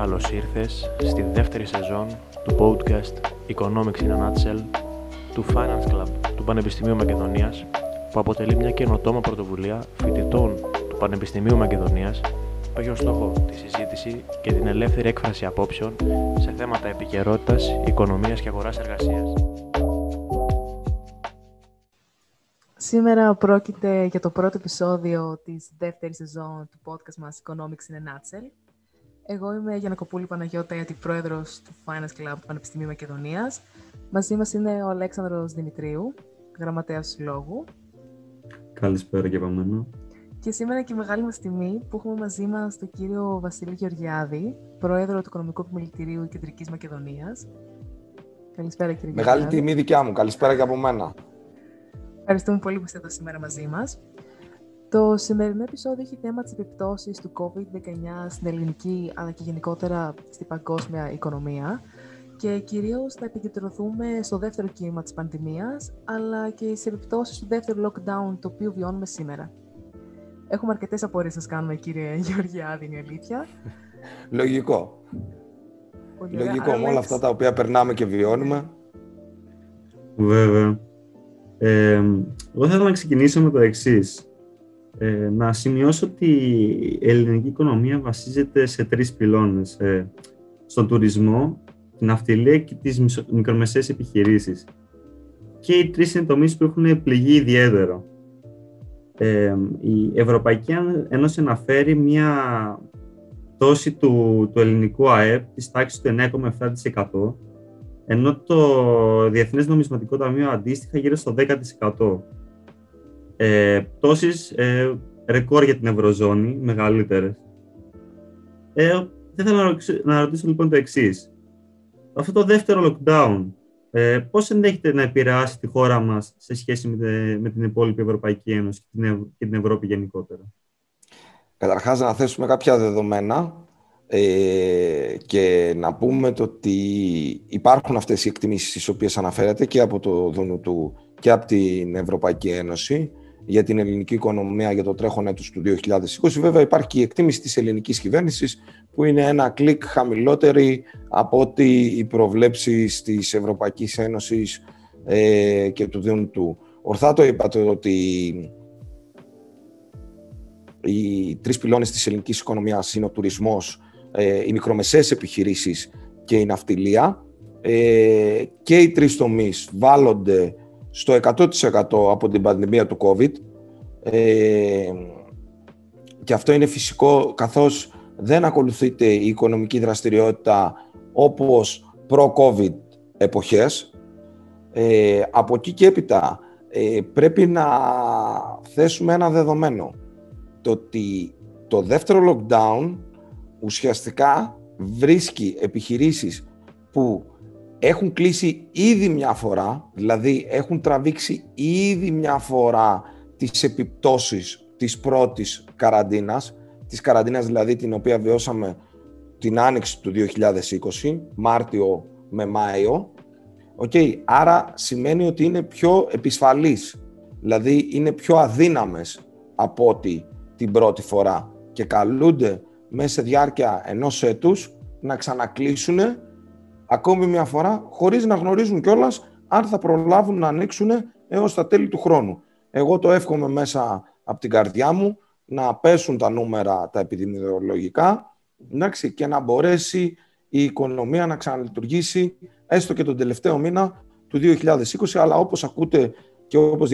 Καλώς ήρθες στη δεύτερη σεζόν του podcast Economics in a Nutshell του Finance Club του Πανεπιστημίου Μακεδονίας που αποτελεί μια καινοτόμα πρωτοβουλία φοιτητών του Πανεπιστημίου Μακεδονίας που έχει ως στόχο τη συζήτηση και την ελεύθερη έκφραση απόψεων σε θέματα επικαιρότητας, οικονομίας και αγοράς εργασίας. Σήμερα πρόκειται για το πρώτο επεισόδιο της δεύτερης σεζόν του podcast μας Economics in a Nutshell. Εγώ είμαι η Γιανακοπούλη Παναγιώτα, η πρόεδρος του Finance Club του Πανεπιστημίου Μακεδονίας. Μαζί μας είναι ο Αλέξανδρος Δημητρίου, γραμματέας του Συλλόγου. Καλησπέρα και από μένα. Και σήμερα και μεγάλη μας τιμή που έχουμε μαζί μας τον κύριο Βασίλη Γεωργιάδη, πρόεδρο του Οικονομικού Επιμελητηρίου Κεντρικής Μακεδονίας. Καλησπέρα κύριε Μεγάλη τιμή δικιά μου. Καλησπέρα και από μένα. Ευχαριστούμε πολύ που είστε εδώ σήμερα μαζί μας. Το σημερινό επεισόδιο έχει θέμα τις επιπτώσεις του COVID-19 στην ελληνική αλλά και γενικότερα στην παγκόσμια οικονομία και κυρίως θα επικεντρωθούμε στο δεύτερο κύμα της πανδημίας αλλά και στις επιπτώσεις του δεύτερου lockdown το οποίο βιώνουμε σήμερα. Έχουμε αρκετές απορίες να κάνουμε, κύριε Γεωργιάδη, είναι η αλήθεια. Λογικό. Λογικό, με όλα αυτά τα οποία περνάμε και βιώνουμε. Βέβαια. Ε, εγώ θα ήθελα να ξεκινήσω με το εξής. Ε, να σημειώσω ότι η ελληνική οικονομία βασίζεται σε τρεις πυλώνες. Ε, στον τουρισμό, την αυτιλία και τις μικρομεσαίες επιχειρήσεις. Και οι τρεις είναι τομείς που έχουν πληγεί ιδιαίτερο. Ε, η Ευρωπαϊκή Ένωση αναφέρει μια πτώση του, του ελληνικού ΑΕΠ της τάξης του 9,7% ενώ το Διεθνές Νομισματικό Ταμείο αντίστοιχα γύρω στο 10%. Ε, πτώσεις ε, ρεκόρ για την Ευρωζώνη, μεγαλύτερες. Ε, δεν θέλω να ρωτήσω, να ρωτήσω λοιπόν το εξής. Αυτό το δεύτερο lockdown, ε, πώς ενδέχεται να επηρεάσει τη χώρα μας σε σχέση με, με την υπόλοιπη Ευρωπαϊκή Ένωση και την, και την Ευρώπη γενικότερα; Καταρχάς να θέσουμε κάποια δεδομένα ε, και να πούμε το ότι υπάρχουν αυτές οι εκτιμήσεις τις οποίες αναφέρατε και από το ΔΝΤ και από την Ευρωπαϊκή Ένωση για την ελληνική οικονομία για το τρέχον έτος του 2020. Βέβαια υπάρχει και η εκτίμηση της ελληνικής κυβέρνησης που είναι ένα κλικ χαμηλότερη από ότι οι προβλέψεις της Ευρωπαϊκής Ένωσης ε, και του ΔΝΤ. Ορθά το είπατε ότι οι τρεις πυλώνες της ελληνικής οικονομίας είναι ο τουρισμός, ε, οι μικρομεσαίες επιχειρήσεις και η ναυτιλία ε, και οι τρεις τομείς βάλλονται στο 100% από την πανδημία του COVID ε, και αυτό είναι φυσικό καθώς δεν ακολουθείται η οικονομική δραστηριότητα όπως προ-COVID εποχές. Ε, από εκεί και έπειτα ε, πρέπει να θέσουμε ένα δεδομένο το ότι το δεύτερο lockdown ουσιαστικά βρίσκει επιχειρήσεις που έχουν κλείσει ήδη μια φορά, δηλαδή έχουν τραβήξει ήδη μια φορά τις επιπτώσεις της πρώτης καραντίνας, της καραντίνας δηλαδή την οποία βιώσαμε την άνοιξη του 2020, Μάρτιο με Μάιο. Okay, άρα σημαίνει ότι είναι πιο επισφαλής, δηλαδή είναι πιο αδύναμες από ότι την πρώτη φορά και καλούνται μέσα σε διάρκεια ενός έτους να ξανακλείσουν ακόμη μια φορά χωρίς να γνωρίζουν κιόλας αν θα προλάβουν να ανοίξουν έως τα τέλη του χρόνου. Εγώ το εύχομαι μέσα από την καρδιά μου να πέσουν τα νούμερα τα επιδημιολογικά εντάξει, και να μπορέσει η οικονομία να ξαναλειτουργήσει έστω και τον τελευταίο μήνα του 2020, αλλά όπως ακούτε και όπως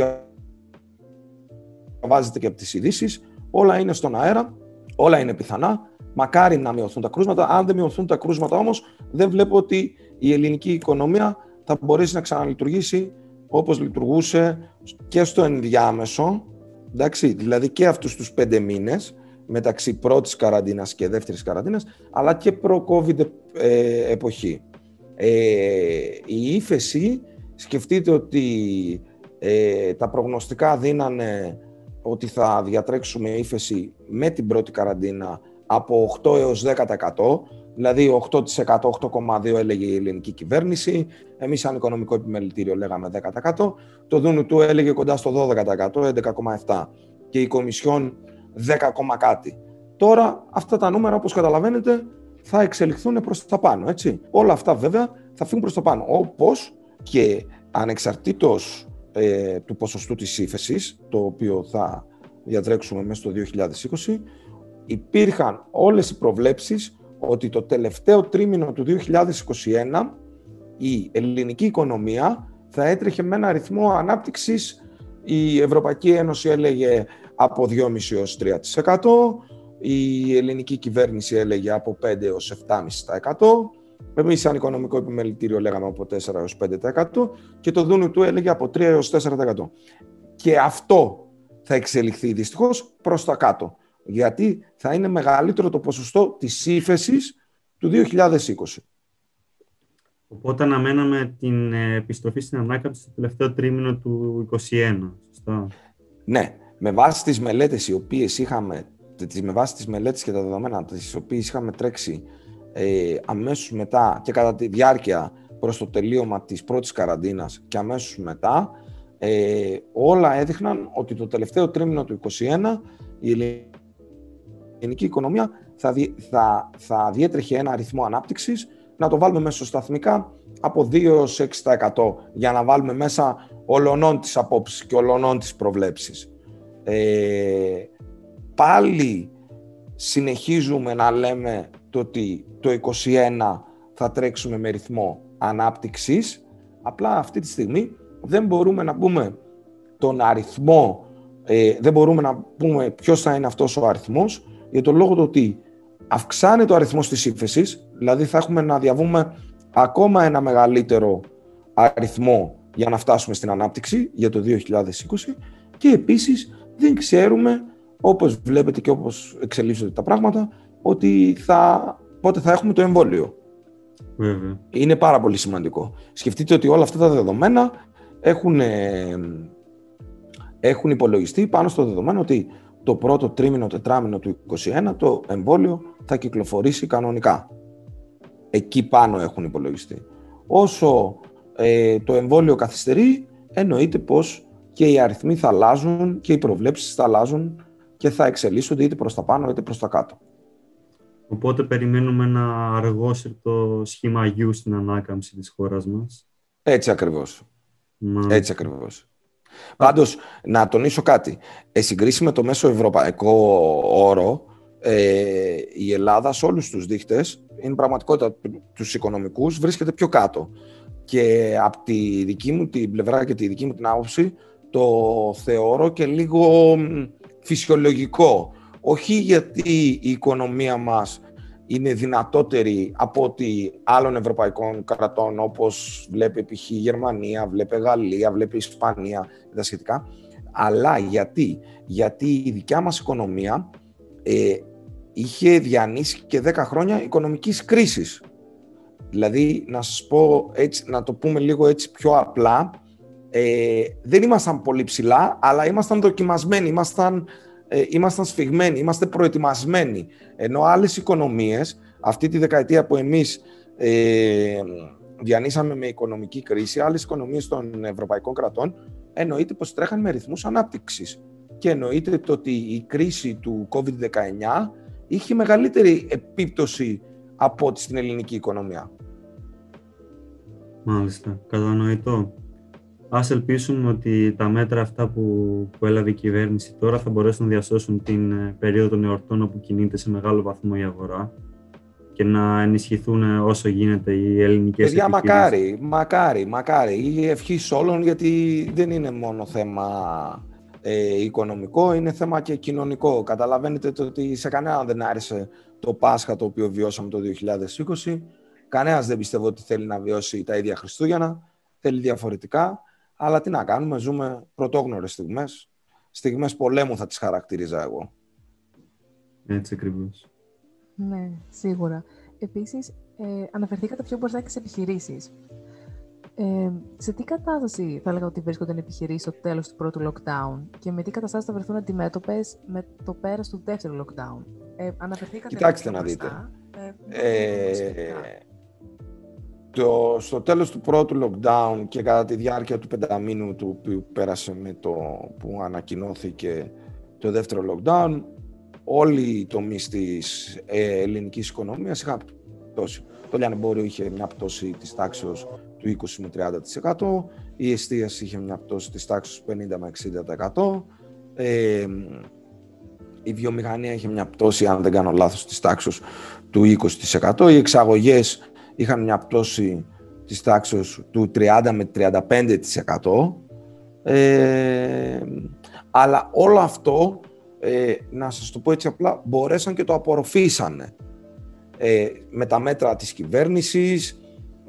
διαβάζετε και από τις ειδήσεις, όλα είναι στον αέρα Όλα είναι πιθανά. Μακάρι να μειωθούν τα κρούσματα. Αν δεν μειωθούν τα κρούσματα όμως, δεν βλέπω ότι η ελληνική οικονομία θα μπορέσει να ξαναλειτουργήσει όπως λειτουργούσε και στο ενδιάμεσο. Εντάξει, δηλαδή και αυτούς τους πέντε μήνες μεταξύ πρώτης καραντίνας και δεύτερης καραντίνας, αλλά και προ-COVID ε, εποχή. Ε, η ύφεση, σκεφτείτε ότι ε, τα προγνωστικά δίνανε ότι θα διατρέξουμε ύφεση με την πρώτη καραντίνα από 8 έως 10%, δηλαδή 8%, 8,2% έλεγε η ελληνική κυβέρνηση, εμείς σαν οικονομικό επιμελητήριο λέγαμε 10%, το Δούνου του έλεγε κοντά στο 12%, 11,7% και η Κομισιόν 10, κάτι. Τώρα αυτά τα νούμερα όπως καταλαβαίνετε θα εξελιχθούν προς τα πάνω, έτσι. Όλα αυτά βέβαια θα φύγουν προς τα πάνω, όπως και ανεξαρτήτως ε, του ποσοστού της ύφεσης, το οποίο θα διατρέξουμε μέσα στο 2020, υπήρχαν όλες οι προβλέψεις ότι το τελευταίο τρίμηνο του 2021 η ελληνική οικονομία θα έτρεχε με ένα αριθμό ανάπτυξης η Ευρωπαϊκή Ένωση έλεγε από 2,5 έως 3%, η ελληνική κυβέρνηση έλεγε από 5 έως 7,5%, εμείς σαν οικονομικό επιμελητήριο λέγαμε από 4 έως 5% και το δούνου του έλεγε από 3 έως 4%. Και αυτό θα εξελιχθεί δυστυχώς προς τα κάτω, γιατί θα είναι μεγαλύτερο το ποσοστό της ύφεσης του 2020. Οπότε αναμέναμε την ε, επιστροφή στην ανάκαμψη στο τελευταίο τρίμηνο του 2021, σωστά. Ναι, με βάση τις μελέτες οι οποίες είχαμε, τις, με βάση τις μελέτες και τα δεδομένα τις οποίες είχαμε τρέξει ε, αμέσως μετά και κατά τη διάρκεια προς το τελείωμα της πρώτης καραντίνας και αμέσως μετά, ε, όλα έδειχναν ότι το τελευταίο τρίμηνο του 2021 η ελληνική οικονομία θα, θα, θα διέτρεχε ένα αριθμό ανάπτυξης. Να το βάλουμε μέσα σταθμικά από 2 6% για να βάλουμε μέσα ολονών τις απόψεις και ολονών τις προβλέψεις. Ε, πάλι συνεχίζουμε να λέμε το ότι το 21 θα τρέξουμε με ρυθμό ανάπτυξης, απλά αυτή τη στιγμή δεν μπορούμε να πούμε τον αριθμό, ε, δεν μπορούμε να πούμε ποιος θα είναι αυτός ο αριθμός, για το λόγο το ότι αυξάνεται ο αριθμός της ύφεσης, δηλαδή θα έχουμε να διαβούμε ακόμα ένα μεγαλύτερο αριθμό για να φτάσουμε στην ανάπτυξη για το 2020 και επίσης δεν ξέρουμε, όπως βλέπετε και όπως εξελίσσονται τα πράγματα, ότι θα, πότε θα έχουμε το εμβόλιο. Βέβαια. Είναι πάρα πολύ σημαντικό. Σκεφτείτε ότι όλα αυτά τα δεδομένα έχουν, έχουν υπολογιστεί πάνω στο δεδομένο ότι το πρώτο τρίμηνο, τετράμινο του 2021 το εμβόλιο θα κυκλοφορήσει κανονικά. Εκεί πάνω έχουν υπολογιστεί. Όσο ε, το εμβόλιο καθυστερεί, εννοείται πως και οι αριθμοί θα αλλάζουν και οι προβλέψεις θα αλλάζουν και θα εξελίσσονται είτε προς τα πάνω είτε προς τα κάτω. Οπότε περιμένουμε ένα αργόσυρτο σχήμα γιου στην ανάκαμψη της χώρας μας. Έτσι ακριβώς. Έτσι ακριβώς. Πάντως, να τονίσω κάτι. Ε, συγκρίση με το μέσο ευρωπαϊκό όρο, ε, η Ελλάδα σε όλους τους δείχτες, είναι πραγματικότητα τους οικονομικούς, βρίσκεται πιο κάτω. Και από τη δική μου την πλευρά και τη δική μου την άποψη, το θεωρώ και λίγο φυσιολογικό. Όχι γιατί η οικονομία μας είναι δυνατότερη από ότι άλλων ευρωπαϊκών κρατών όπως βλέπει π.χ. η Γερμανία, βλέπει η Γαλλία, βλέπει η Ισπανία και τα σχετικά. Αλλά γιατί, γιατί η δικιά μας οικονομία ε, είχε διανύσει και 10 χρόνια οικονομικής κρίσης. Δηλαδή, να σας πω έτσι, να το πούμε λίγο έτσι πιο απλά, ε, δεν ήμασταν πολύ ψηλά, αλλά ήμασταν δοκιμασμένοι, ήμασταν ε, ήμασταν σφιγμένοι, είμαστε προετοιμασμένοι. Ενώ άλλες οικονομίες, αυτή τη δεκαετία που εμείς ε, διανύσαμε με οικονομική κρίση, άλλες οικονομίες των ευρωπαϊκών κρατών, εννοείται πως τρέχαν με ρυθμούς ανάπτυξης. Και εννοείται το ότι η κρίση του COVID-19 είχε μεγαλύτερη επίπτωση από ό,τι στην ελληνική οικονομία. Μάλιστα, κατανοητό. Ας ελπίσουμε ότι τα μέτρα αυτά που, που έλαβε η κυβέρνηση τώρα θα μπορέσουν να διασώσουν την ε, περίοδο των εορτών όπου κινείται σε μεγάλο βαθμό η αγορά και να ενισχυθούν όσο γίνεται οι ελληνικές Παιδιά, μακάρι, μακάρι, μακάρι. Η ευχή όλων γιατί δεν είναι μόνο θέμα ε, οικονομικό, είναι θέμα και κοινωνικό. Καταλαβαίνετε το ότι σε κανένα δεν άρεσε το Πάσχα το οποίο βιώσαμε το 2020. Κανένας δεν πιστεύω ότι θέλει να βιώσει τα ίδια Χριστούγεννα. Θέλει διαφορετικά. Αλλά τι να κάνουμε, ζούμε πρωτόγνωρες στιγμές. Στιγμές πολέμου θα τις χαρακτηρίζα εγώ. Έτσι ακριβώς. Ναι, σίγουρα. Επίσης, ε, αναφερθήκατε πιο μπροστά και σε επιχειρήσεις. Ε, σε τι κατάσταση θα έλεγα ότι βρίσκονται οι επιχειρήσεις στο τέλος του πρώτου lockdown και με τι καταστάσεις θα βρεθούν αντιμέτωπες με το πέρας του δεύτερου lockdown; Ε, αναφερθήκατε Κοιτάξτε να δείτε. Ε, ε, το, στο τέλος του πρώτου lockdown και κατά τη διάρκεια του πενταμήνου του οποίου πέρασε με το που ανακοινώθηκε το δεύτερο lockdown, όλοι οι τομείς της ε, ελληνικής οικονομίας είχαν πτώση. Το λιανεμπόριο είχε μια πτώση της τάξης του 20 με 30%, η εστίαση είχε μια πτώση της τάξης 50 με 60%, ε, η βιομηχανία είχε μια πτώση, αν δεν κάνω λάθος, της τάξης του 20%, οι εξαγωγές είχαν μια πτώση της τάξης του 30 με 35%, ε, αλλά όλο αυτό, ε, να σας το πω έτσι απλά, μπορέσαν και το απορροφήσανε. Ε, με τα μέτρα της κυβέρνησης,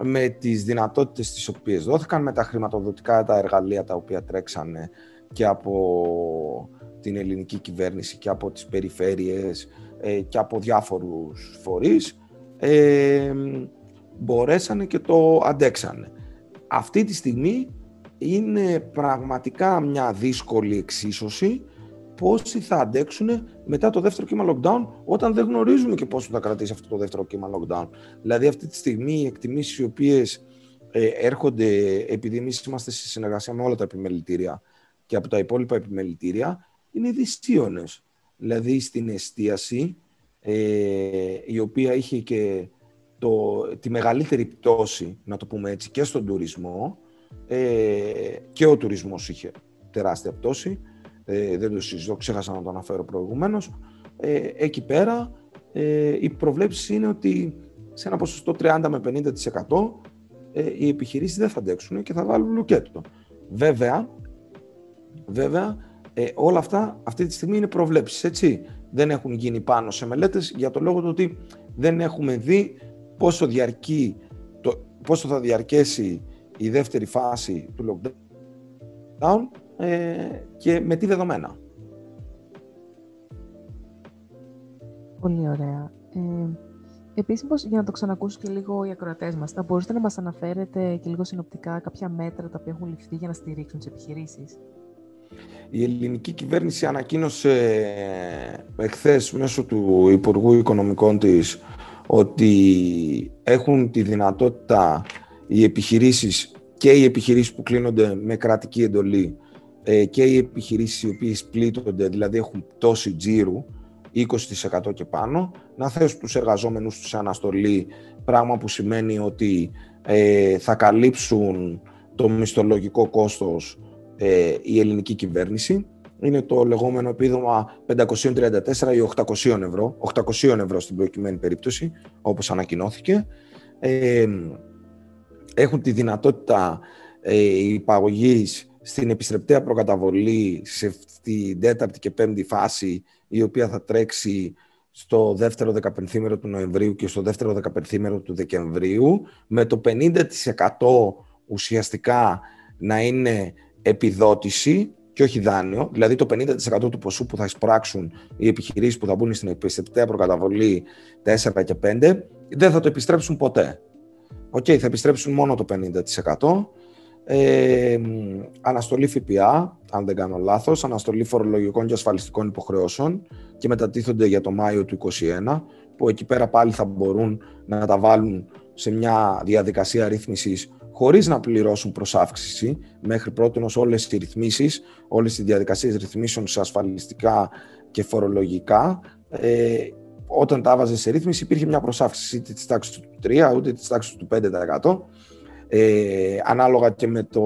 με τις δυνατότητες τις οποίες δόθηκαν, με τα χρηματοδοτικά τα εργαλεία τα οποία τρέξανε και από την ελληνική κυβέρνηση και από τις περιφέρειες ε, και από διάφορους φορείς, ε, μπορέσανε και το αντέξανε. Αυτή τη στιγμή είναι πραγματικά μια δύσκολη εξίσωση πόσοι θα αντέξουν μετά το δεύτερο κύμα lockdown, όταν δεν γνωρίζουμε και πόσο θα κρατήσει αυτό το δεύτερο κύμα lockdown. Δηλαδή, αυτή τη στιγμή οι εκτιμήσεις οι οποίες ε, έρχονται, επειδή εμείς είμαστε σε συνεργασία με όλα τα επιμελητήρια και από τα υπόλοιπα επιμελητήρια, είναι δυσίωνες. Δηλαδή, στην εστίαση, ε, η οποία είχε και το, τη μεγαλύτερη πτώση, να το πούμε έτσι, και στον τουρισμό, ε, και ο τουρισμός είχε τεράστια πτώση, ε, δεν το συζητώ, ξέχασα να το αναφέρω προηγουμένως. Ε, εκεί πέρα ε, η προβλέψη είναι ότι σε ένα ποσοστό 30 με 50% ε, οι επιχειρήσεις δεν θα αντέξουν και θα βάλουν λουκέτο. Βέβαια, βέβαια ε, όλα αυτά αυτή τη στιγμή είναι προβλέψεις, έτσι. Δεν έχουν γίνει πάνω σε μελέτες για το λόγο του ότι δεν έχουμε δει πόσο, διαρκεί, το, πόσο θα διαρκέσει η δεύτερη φάση του lockdown ε, και με τι δεδομένα. Πολύ ωραία. Ε, επίσης, για να το ξανακούσουν και λίγο οι ακροατές μας, θα μπορούσατε να μας αναφέρετε και λίγο συνοπτικά κάποια μέτρα τα οποία έχουν ληφθεί για να στηρίξουν τις επιχειρήσεις; Η ελληνική κυβέρνηση ανακοίνωσε εχθές μέσω του Υπουργού Οικονομικών της ότι έχουν τη δυνατότητα οι επιχειρήσεις και οι επιχειρήσεις που κλείνονται με κρατική εντολή ε, και οι επιχειρήσεις οι οποίες πλήττονται, δηλαδή έχουν πτώση τζίρου, 20% και πάνω, να θέσουν τους εργαζόμενους τους σε αναστολή, πράγμα που σημαίνει ότι ε, θα καλύψουν το μισθολογικό κόστος ε, η ελληνική κυβέρνηση. Είναι το λεγόμενο επίδομα 534 ή 800 ευρώ, 800 ευρώ στην προκειμένη περίπτωση, όπως ανακοινώθηκε. Ε, έχουν τη δυνατότητα ε, υπαγωγής στην επιστρεπτέα προκαταβολή σε την τέταρτη και πέμπτη φάση η οποία θα τρέξει στο δεύτερο δεκαπενθήμερο του Νοεμβρίου και στο δεύτερο δεκαπενθήμερο του Δεκεμβρίου με το 50% ουσιαστικά να είναι επιδότηση και όχι δάνειο, δηλαδή το 50% του ποσού που θα εισπράξουν οι επιχειρήσεις που θα μπουν στην επιστρεπτέα προκαταβολή 4 και 5 δεν θα το επιστρέψουν ποτέ. OK, okay, θα επιστρέψουν μόνο το 50%. Ε, αναστολή ΦΠΑ, αν δεν κάνω λάθος, αναστολή φορολογικών και ασφαλιστικών υποχρεώσεων και μετατίθονται για το Μάιο του 2021, που εκεί πέρα πάλι θα μπορούν να τα βάλουν σε μια διαδικασία ρύθμισης χωρίς να πληρώσουν προσάυξηση. Μέχρι πρώτη όλες οι ρυθμίσεις, όλες οι διαδικασίες ρυθμίσεων σε ασφαλιστικά και φορολογικά, ε, όταν τα έβαζε σε ρύθμιση υπήρχε μια προσάυξηση είτε της τάξης του 3 ούτε της τάξης του 5% ε, ανάλογα και με, το,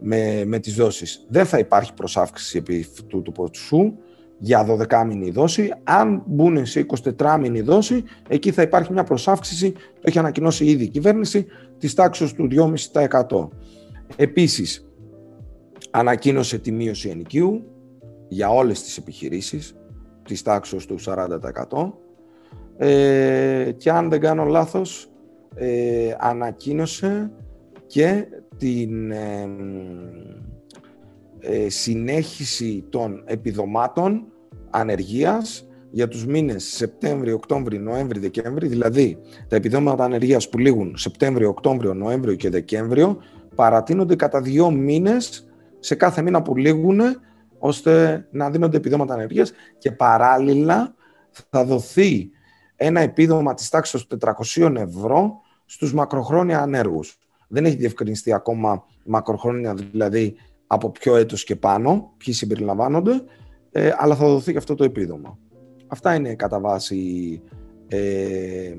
με, με τις δόσεις. Δεν θα υπάρχει προσάυξηση επί του, του ποσού για 12 μήνη δόση. Αν μπουν σε 24 μήνη δόση, εκεί θα υπάρχει μια προσάυξηση, το έχει ανακοινώσει ήδη η κυβέρνηση, της τάξης του 2,5%. Επίσης, ανακοίνωσε τη μείωση ενοικίου για όλες τις επιχειρήσεις, της τάξης του 40%. Ε, και αν δεν κάνω λάθος, ε, ανακοίνωσε και την ε, συνέχιση των επιδομάτων ανεργίας για τους μήνες Σεπτέμβριο, Οκτώβριο, Νοέμβριο, Δεκέμβριο, δηλαδή τα επιδόματα ανεργίας που λήγουν Σεπτέμβριο, Οκτώβριο, Νοέμβριο και Δεκέμβριο παρατείνονται κατά δύο μήνες σε κάθε μήνα που λήγουν ώστε να δίνονται επιδόματα ανεργίας και παράλληλα θα δοθεί ένα επίδομα της τάξης των 400 ευρώ στους μακροχρόνια ανέργους. Δεν έχει διευκρινιστεί ακόμα μακροχρόνια, δηλαδή από ποιο έτος και πάνω, ποιοι συμπεριλαμβάνονται. ε, αλλά θα δοθεί και αυτό το επίδομα. Αυτά είναι κατά βάση ε,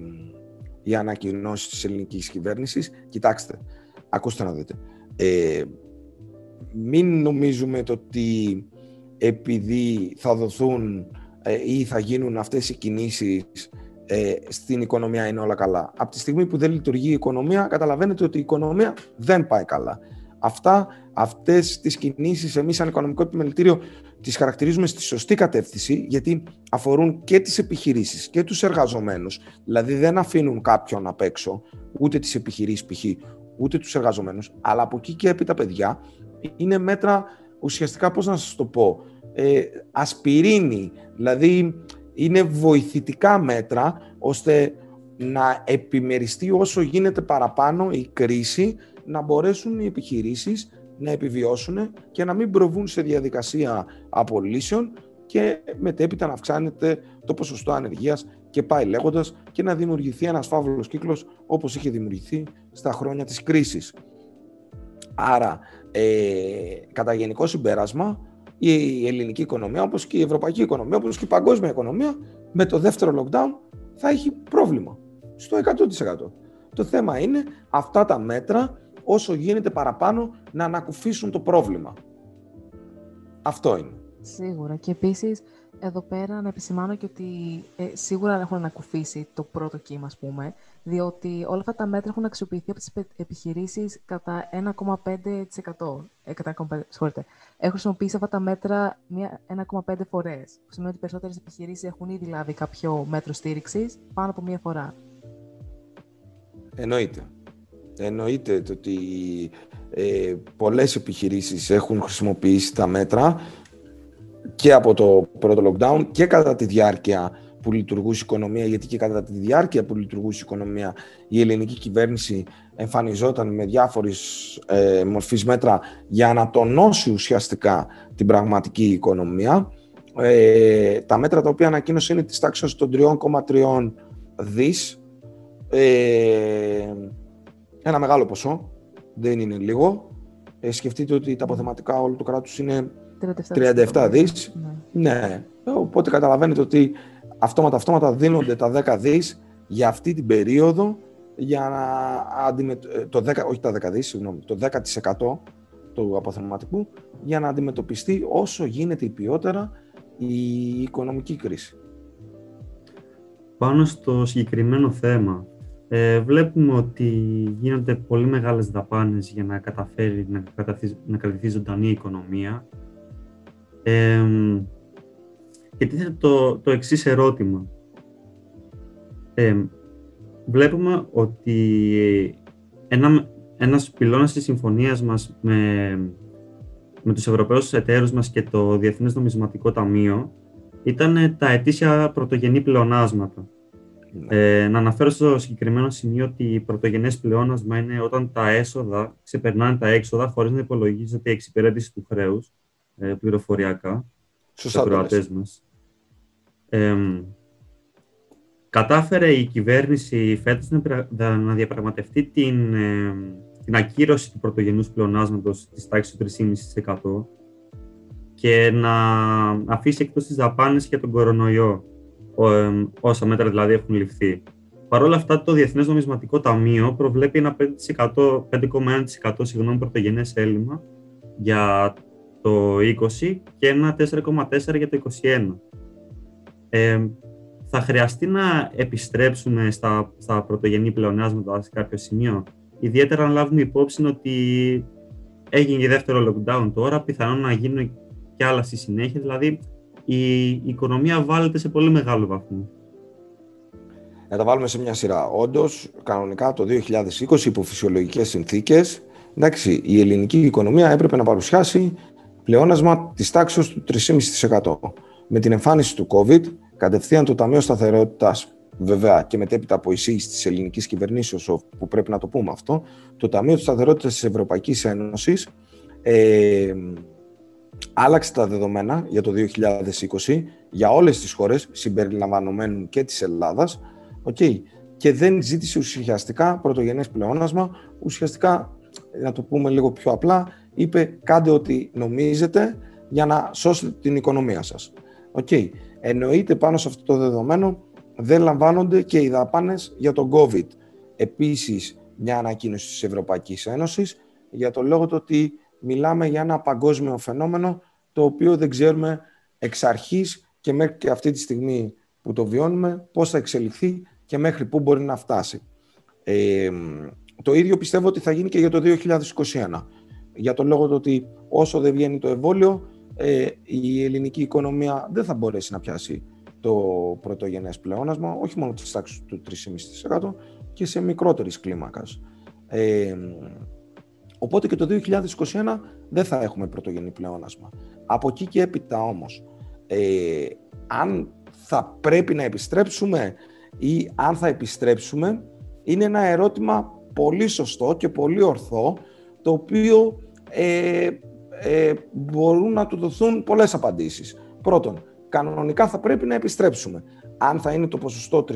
οι ανακοινώσεις της ελληνικής κυβέρνησης. Κοιτάξτε, ακούστε να δείτε. Ε, μην νομίζουμε το ότι επειδή θα δοθούν ε, ή θα γίνουν αυτές οι κινήσεις ε, στην οικονομία είναι όλα καλά. Από τη στιγμή που δεν λειτουργεί η οικονομία, καταλαβαίνετε ότι η οικονομία δεν πάει καλά. Αυτά, αυτές τις κινήσεις εμείς σαν οικονομικό επιμελητήριο τις χαρακτηρίζουμε στη σωστή κατεύθυνση γιατί αφορούν και τις επιχειρήσεις και τους εργαζομένους. Δηλαδή δεν αφήνουν κάποιον απ' έξω, ούτε τις επιχειρήσεις π.χ., ούτε τους εργαζομένους, αλλά από εκεί και έπειτα παιδιά είναι μέτρα ουσιαστικά, πώς να σας το πω, ε, ασπιρίνη, δηλαδή είναι βοηθητικά μέτρα ώστε να επιμεριστεί όσο γίνεται παραπάνω η κρίση, να μπορέσουν οι επιχειρήσεις να επιβιώσουν και να μην προβούν σε διαδικασία απολύσεων και μετέπειτα να αυξάνεται το ποσοστό ανεργίας και πάει λέγοντας και να δημιουργηθεί ένας φαύλος κύκλος όπως είχε δημιουργηθεί στα χρόνια της κρίσης. Άρα, ε, κατά γενικό συμπέρασμα, η ελληνική οικονομία, όπως και η ευρωπαϊκή οικονομία, όπως και η παγκόσμια οικονομία, με το δεύτερο lockdown θα έχει πρόβλημα στο 100%. Το θέμα είναι αυτά τα μέτρα όσο γίνεται παραπάνω να ανακουφίσουν το πρόβλημα. Αυτό είναι. Σίγουρα. Και επίσης, εδώ πέρα να επισημάνω και ότι ε, σίγουρα έχουν ανακουφίσει το πρώτο κύμα, ας πούμε, διότι όλα αυτά τα μέτρα έχουν αξιοποιηθεί από τις επιχειρήσεις κατά 1,5%. Ε, κατά 1,5, συγχωρείτε. Έχουν χρησιμοποιήσει αυτά τα μέτρα 1,5 φορές, που σημαίνει ότι περισσότερες επιχειρήσεις έχουν ήδη λάβει κάποιο μέτρο στήριξης πάνω από μία φορά. Εννοείται. Εννοείται το ότι ε, πολλές επιχειρήσεις έχουν χρησιμοποιήσει τα μέτρα και από το πρώτο lockdown και κατά τη διάρκεια που λειτουργούσε η οικονομία, γιατί και κατά τη διάρκεια που λειτουργούσε η οικονομία η ελληνική κυβέρνηση εμφανιζόταν με διάφορες ε, μορφής μέτρα για να τονώσει ουσιαστικά την πραγματική οικονομία. Ε, τα μέτρα τα οποία ανακοίνωσε είναι της τάξης των 3,3 δις. Ε, ένα μεγάλο ποσό, δεν είναι λίγο. Ε, σκεφτείτε ότι τα αποθεματικά όλου του κράτους είναι 37, 37 δις. Ναι. ναι. Οπότε καταλαβαίνετε ότι αυτόματα, αυτόματα δίνονται τα 10 δις για αυτή την περίοδο για να αντιμετω... το 10, όχι τα 10 δις, συγγνώμη, το 10% του αποθεματικού για να αντιμετωπιστεί όσο γίνεται η ποιότερα η οικονομική κρίση. Πάνω στο συγκεκριμένο θέμα, ε, βλέπουμε ότι γίνονται πολύ μεγάλες δαπάνες για να καταφέρει να, να κρατηθεί ζωντανή η οικονομία. Ε, και τίθεται το, το εξής ερώτημα. Ε, βλέπουμε ότι ένα, ένας πυλώνας της συμφωνίας μας με, με τους Ευρωπαίους εταίρους μας και το Διεθνές Νομισματικό Ταμείο ήταν τα ετήσια πρωτογενή πλεονάσματα. Ναι. Ε, να αναφέρω στο συγκεκριμένο σημείο ότι πρωτογενές πλεόνασμα είναι όταν τα έσοδα ξεπερνάνε τα έξοδα χωρίς να υπολογίζεται η εξυπηρέτηση του χρέους ε, πληροφοριακά στους ακροατές μας. Ε, κατάφερε η κυβέρνηση φέτος να διαπραγματευτεί την, ε, την ακύρωση του πρωτογενούς πλεονάσματος της τάξης του 3,5% και να αφήσει εκτός τις δαπάνες για τον κορονοϊό όσα μέτρα δηλαδή έχουν ληφθεί. Παρ' όλα αυτά, το Διεθνές Νομισματικό Ταμείο προβλέπει ένα 5,1% συγγνώμη, πρωτογενές έλλειμμα για το 20 και ένα 4,4% για το 21. Ε, θα χρειαστεί να επιστρέψουμε στα, στα πρωτογενή πλεονάσματα σε κάποιο σημείο; Ιδιαίτερα αν λάβουμε υπόψη ότι έγινε και δεύτερο lockdown τώρα, πιθανόν να γίνουν και άλλα στη συνέχεια. Δηλαδή, η οικονομία βάλετε σε πολύ μεγάλο βαθμό. Να τα βάλουμε σε μια σειρά. Όντως, κανονικά το 2020, υπό φυσιολογικέ συνθήκες, η ελληνική οικονομία έπρεπε να παρουσιάσει πλεόνασμα της τάξης του 3,5%. Με την εμφάνιση του COVID, κατευθείαν το Ταμείο Σταθερότητας, βέβαια και μετέπειτα από εισήγηση της ελληνικής κυβερνήσεως, που πρέπει να το πούμε αυτό, το Ταμείο Σταθερότητας της Ευρωπαϊκής Ένωσης ε, άλλαξε τα δεδομένα για το 2020 για όλες τις χώρες, συμπεριλαμβανομένου και της Ελλάδας, okay, και δεν ζήτησε ουσιαστικά πρωτογενές πλεόνασμα, ουσιαστικά, να το πούμε λίγο πιο απλά, είπε κάντε ό,τι νομίζετε, για να σώσετε την οικονομία σας. Okay. Εννοείται πάνω σε αυτό το δεδομένο δεν λαμβάνονται και οι δαπάνες για τον COVID. Επίσης, μια ανακοίνωση της Ευρωπαϊκής Ένωσης για το λόγο το ότι μιλάμε για ένα παγκόσμιο φαινόμενο το οποίο δεν ξέρουμε εξ αρχής και μέχρι και αυτή τη στιγμή που το βιώνουμε πώς θα εξελιχθεί και μέχρι πού μπορεί να φτάσει. Ε, το ίδιο πιστεύω ότι θα γίνει και για το 2021. Για τον λόγο ότι όσο δεν βγαίνει το εμβόλιο, ε, η ελληνική οικονομία δεν θα μπορέσει να πιάσει το πρωτογενές πλεόνασμα, όχι μόνο της τάξης του 3,5% και σε μικρότερης κλίμακας. Ε, οπότε και το 2021 δεν θα έχουμε πρωτογενή πλεόνασμα. Από εκεί και έπειτα όμως, ε, αν θα πρέπει να επιστρέψουμε ή αν θα επιστρέψουμε, είναι ένα ερώτημα πολύ σωστό και πολύ ορθό, το οποίο ε, ε, μπορούν να του δοθούν πολλές απαντήσεις. Πρώτον, κανονικά θα πρέπει να επιστρέψουμε. Αν θα είναι το ποσοστό 3,5%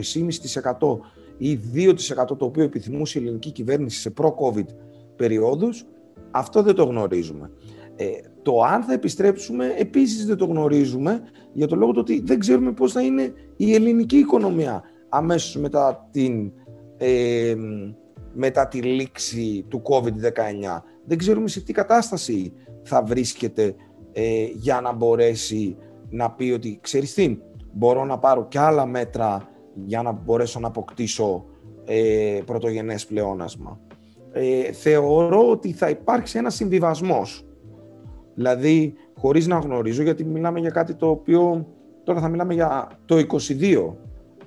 ή 2% το οποίο επιθυμούσε η ελληνική κυβέρνηση σε προ-COVID περιόδους, αυτό δεν το γνωρίζουμε. Ε, το αν θα επιστρέψουμε επίσης δεν το γνωρίζουμε για το λόγο ότι δεν ξέρουμε πώς θα είναι η ελληνική οικονομία αμέσως μετά την, ε, μετά τη λήξη του COVID-19. Δεν ξέρουμε σε τι κατάσταση θα βρίσκεται ε, για να μπορέσει να πει ότι ξέρεις τι, μπορώ να πάρω και άλλα μέτρα για να μπορέσω να αποκτήσω ε, πρωτογενές πλεόνασμα. Ε, θεωρώ ότι θα υπάρξει ένας συμβιβασμός. Δηλαδή, χωρίς να γνωρίζω, γιατί μιλάμε για κάτι το οποίο τώρα θα μιλάμε για το 22,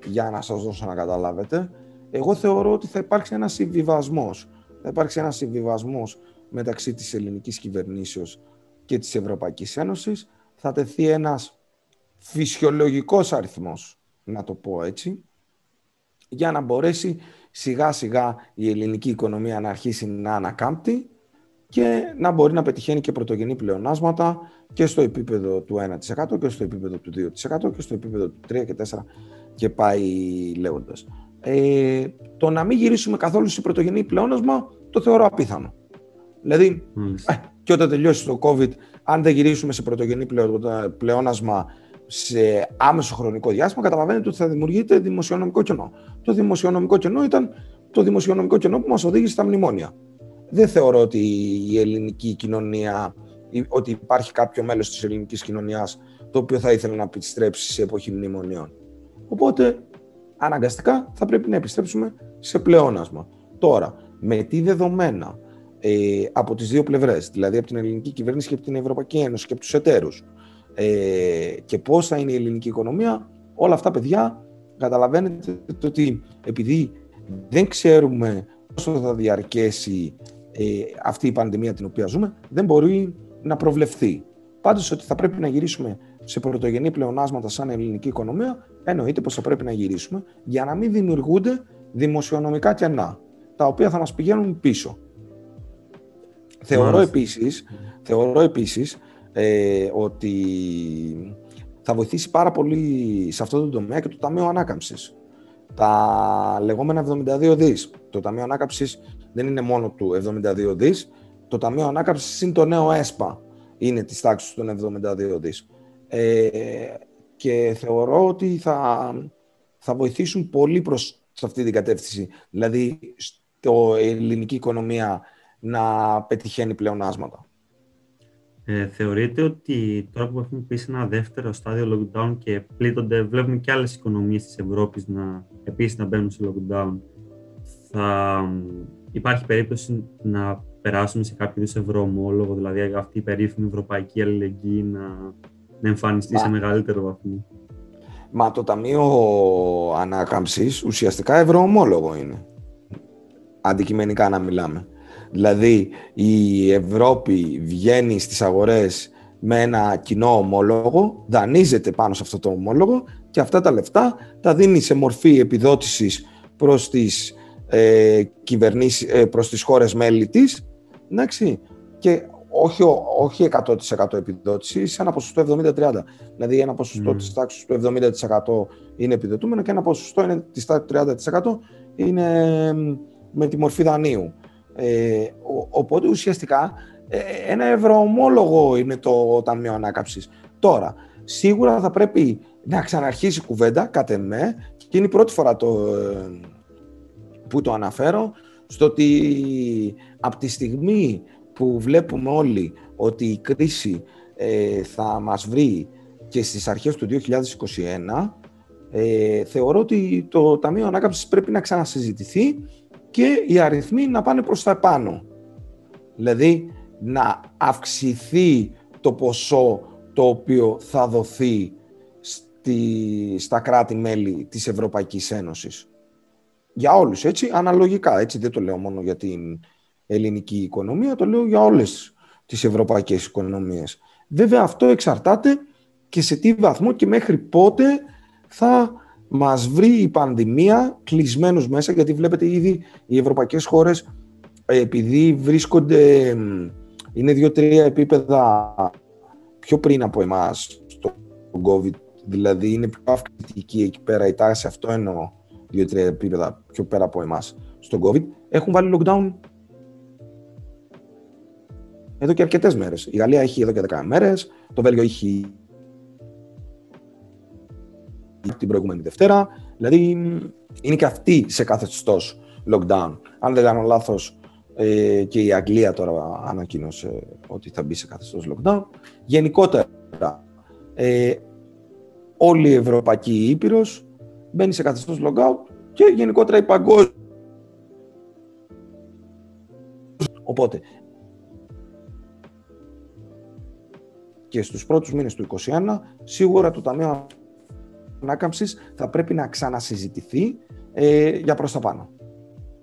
για να σας δώσω να καταλάβετε. Εγώ θεωρώ ότι θα υπάρξει ένας συμβιβασμός. Θα υπάρξει ένας συμβιβασμός μεταξύ της ελληνικής κυβερνήσεως και της Ευρωπαϊκής Ένωσης. Θα τεθεί ένας φυσιολογικός αριθμός, να το πω έτσι, για να μπορέσει σιγά σιγά η ελληνική οικονομία να αρχίσει να ανακάμπτει και να μπορεί να πετυχαίνει και πρωτογενή πλεονάσματα και στο επίπεδο του 1% και στο επίπεδο του 2% και στο επίπεδο του 3% και 4% και πάει λέγοντας. Ε, το να μην γυρίσουμε καθόλου σε πρωτογενή πλεόνασμα το θεωρώ απίθανο. Δηλαδή, ε, και όταν τελειώσει το COVID, αν δεν γυρίσουμε σε πρωτογενή πλεόνασμα σε άμεσο χρονικό διάστημα, καταλαβαίνετε ότι θα δημιουργείται δημοσιονομικό κενό. Το δημοσιονομικό κενό ήταν το δημοσιονομικό κενό που μας οδήγησε στα μνημόνια. Δεν θεωρώ ότι η ελληνική κοινωνία, ότι υπάρχει κάποιο μέλος της ελληνικής κοινωνίας το οποίο θα ήθελε να επιστρέψει σε εποχή μνημονίων. Οπότε, αναγκαστικά θα πρέπει να επιστρέψουμε σε πλεόνασμα. Τώρα, με τι δεδομένα ε, από τις δύο πλευρές, δηλαδή από την ελληνική κυβέρνηση και από την Ευρωπαϊκή Ένωση και από τους εταίρους, ε, και πώς θα είναι η ελληνική οικονομία, όλα αυτά, παιδιά, καταλαβαίνετε ότι επειδή δεν ξέρουμε πόσο θα διαρκέσει ε, αυτή η πανδημία την οποία ζούμε, δεν μπορεί να προβλεφθεί. Πάντως ότι θα πρέπει να γυρίσουμε σε πρωτογενή πλεονάσματα σαν ελληνική οικονομία, εννοείται πως θα πρέπει να γυρίσουμε για να μην δημιουργούνται δημοσιονομικά κενά, τα οποία θα μας πηγαίνουν πίσω. Θεωρώ επίσης, θεωρώ επίσης ε, ότι θα βοηθήσει πάρα πολύ σε αυτό το τομέα και το Ταμείο Ανάκαμψης. Τα λεγόμενα 72 δις. Το Ταμείο Ανάκαμψης δεν είναι μόνο του 72 δις, το Ταμείο Ανάκαμψης είναι το νέο ΕΣΠΑ, είναι της τάξης των 72 δις. Ε, και θεωρώ ότι θα, θα βοηθήσουν πολύ προς αυτή την κατεύθυνση. Δηλαδή, η ελληνική οικονομία να πετυχαίνει πλεονάσματα. Ε, θεωρείτε ότι τώρα που έχουμε πει σε ένα δεύτερο στάδιο lockdown και πλήττονται, βλέπουμε και άλλες οικονομίες της Ευρώπης να, επίσης να μπαίνουν σε lockdown, θα υπάρχει περίπτωση να περάσουμε σε κάποιο είδους ευρωομόλογο, δηλαδή αυτή η περίφημη ευρωπαϊκή αλληλεγγύη να, να εμφανιστεί σε μεγαλύτερο βαθμό; Μα το Ταμείο Ανάκαμψης ουσιαστικά ευρωομόλογο είναι. Αντικειμενικά να μιλάμε. Δηλαδή η Ευρώπη βγαίνει στις αγορές με ένα κοινό ομόλογο, δανείζεται πάνω σε αυτό το ομόλογο και αυτά τα λεφτά τα δίνει σε μορφή επιδότησης προς τις, ε, κυβερνήσεις, ε, προς τις χώρες μέλη της εντάξει, και όχι, όχι 100% επιδότηση, σε ένα ποσοστό 70-30. Δηλαδή ένα ποσοστό mm. της τάξης του 70% είναι επιδοτούμενο και ένα ποσοστό είναι της τάξης του 30% είναι με τη μορφή δανείου. Ε, οπότε ουσιαστικά ε, ένα ευρωομόλογο είναι το Ταμείο Ανάκαμψης. Τώρα, σίγουρα θα πρέπει να ξαναρχίσει η κουβέντα, κατ' εμέ, και είναι η πρώτη φορά το, ε, που το αναφέρω, στο ότι από τη στιγμή που βλέπουμε όλοι ότι η κρίση ε, θα μας βρει και στις αρχές του 2021, ε, θεωρώ ότι το Ταμείο Ανάκαμψης πρέπει να ξανασυζητηθεί και οι αριθμοί να πάνε προς τα πάνω. Δηλαδή να αυξηθεί το ποσό το οποίο θα δοθεί στη, στα κράτη-μέλη της Ευρωπαϊκής Ένωσης. Για όλους, έτσι, αναλογικά. Έτσι δεν το λέω μόνο για την ελληνική οικονομία, το λέω για όλες τις ευρωπαϊκές οικονομίες. Βέβαια αυτό εξαρτάται και σε τι βαθμό και μέχρι πότε θα μας βρει η πανδημία κλεισμένους μέσα, γιατί βλέπετε ήδη οι ευρωπαϊκές χώρες επειδή βρίσκονται, είναι δύο-τρία επίπεδα πιο πριν από εμάς στο COVID, δηλαδή είναι πιο αυξητική εκεί πέρα η τάση, αυτό εννοώ δύο-τρία επίπεδα πιο πέρα από εμάς στο COVID, έχουν βάλει lockdown εδώ και αρκετές μέρες. Η Γαλλία έχει εδώ και 10 μέρες, το Βέλγιο έχει την προηγούμενη Δευτέρα. Δηλαδή είναι και αυτή σε καθεστώ lockdown. Αν δεν κάνω λάθος, ε, και η Αγγλία τώρα ανακοίνωσε ότι θα μπει σε καθεστώ lockdown. Γενικότερα, ε, όλη η Ευρωπαϊκή Ήπειρος μπαίνει σε καθεστώ lockdown και γενικότερα η παγκόσμια. Οπότε, και στους πρώτους μήνες του 2021, σίγουρα το Ταμείο ανάκαμψης θα πρέπει να ξανασυζητηθεί ε, για προς τα πάνω.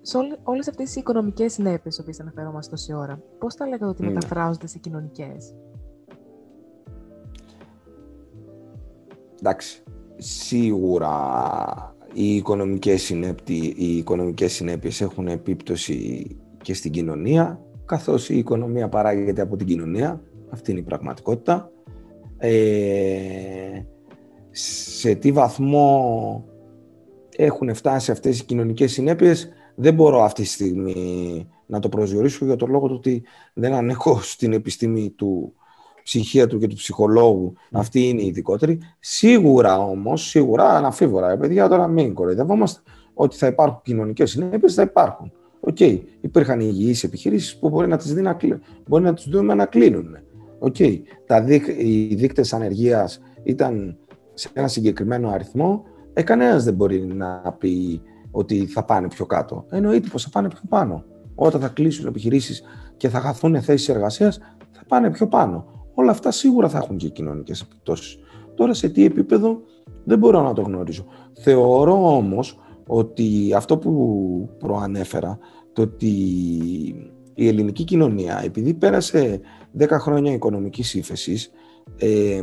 Σε όλες αυτές οι οικονομικές συνέπειες, οποίες αναφέρομαστε τόση ώρα, πώς θα λέγατε ότι mm. μεταφράζονται σε κοινωνικές; Εντάξει, σίγουρα οι οικονομικές, συνέπειες, οι οικονομικές συνέπειες έχουν επίπτωση και στην κοινωνία, καθώς η οικονομία παράγεται από την κοινωνία, αυτή είναι η πραγματικότητα. Ε, σε τι βαθμό έχουν φτάσει αυτές οι κοινωνικές συνέπειες δεν μπορώ αυτή τη στιγμή να το προσδιορίσω για τον λόγο του ότι δεν ανέχω στην επιστήμη του ψυχίατρου και του ψυχολόγου. Αυτή είναι η ειδικότερη. Σίγουρα όμως, σίγουρα αναφίβορα, παιδιά, τώρα μην κοροϊδευόμαστε ότι θα υπάρχουν κοινωνικές συνέπειες, θα υπάρχουν. OK, okay. υπήρχαν υγιείς επιχειρήσεις που μπορεί να τις, δει να, μπορεί να τις δούμε να κλείνουν. Okay. Τα οι δείκτες ανεργίας ήταν σε ένα συγκεκριμένο αριθμό, ε, κανένας δεν μπορεί να πει ότι θα πάνε πιο κάτω. Εννοείται πως θα πάνε πιο πάνω. Όταν θα κλείσουν επιχειρήσεις και θα χαθούν θέσεις εργασίας, θα πάνε πιο πάνω. Όλα αυτά σίγουρα θα έχουν και κοινωνικές επιπτώσεις. Τώρα σε τι επίπεδο δεν μπορώ να το γνωρίζω. Θεωρώ όμως ότι αυτό που προανέφερα, το ότι η ελληνική κοινωνία, επειδή πέρασε 10 χρόνια οικονομικής ύφεσης, ε,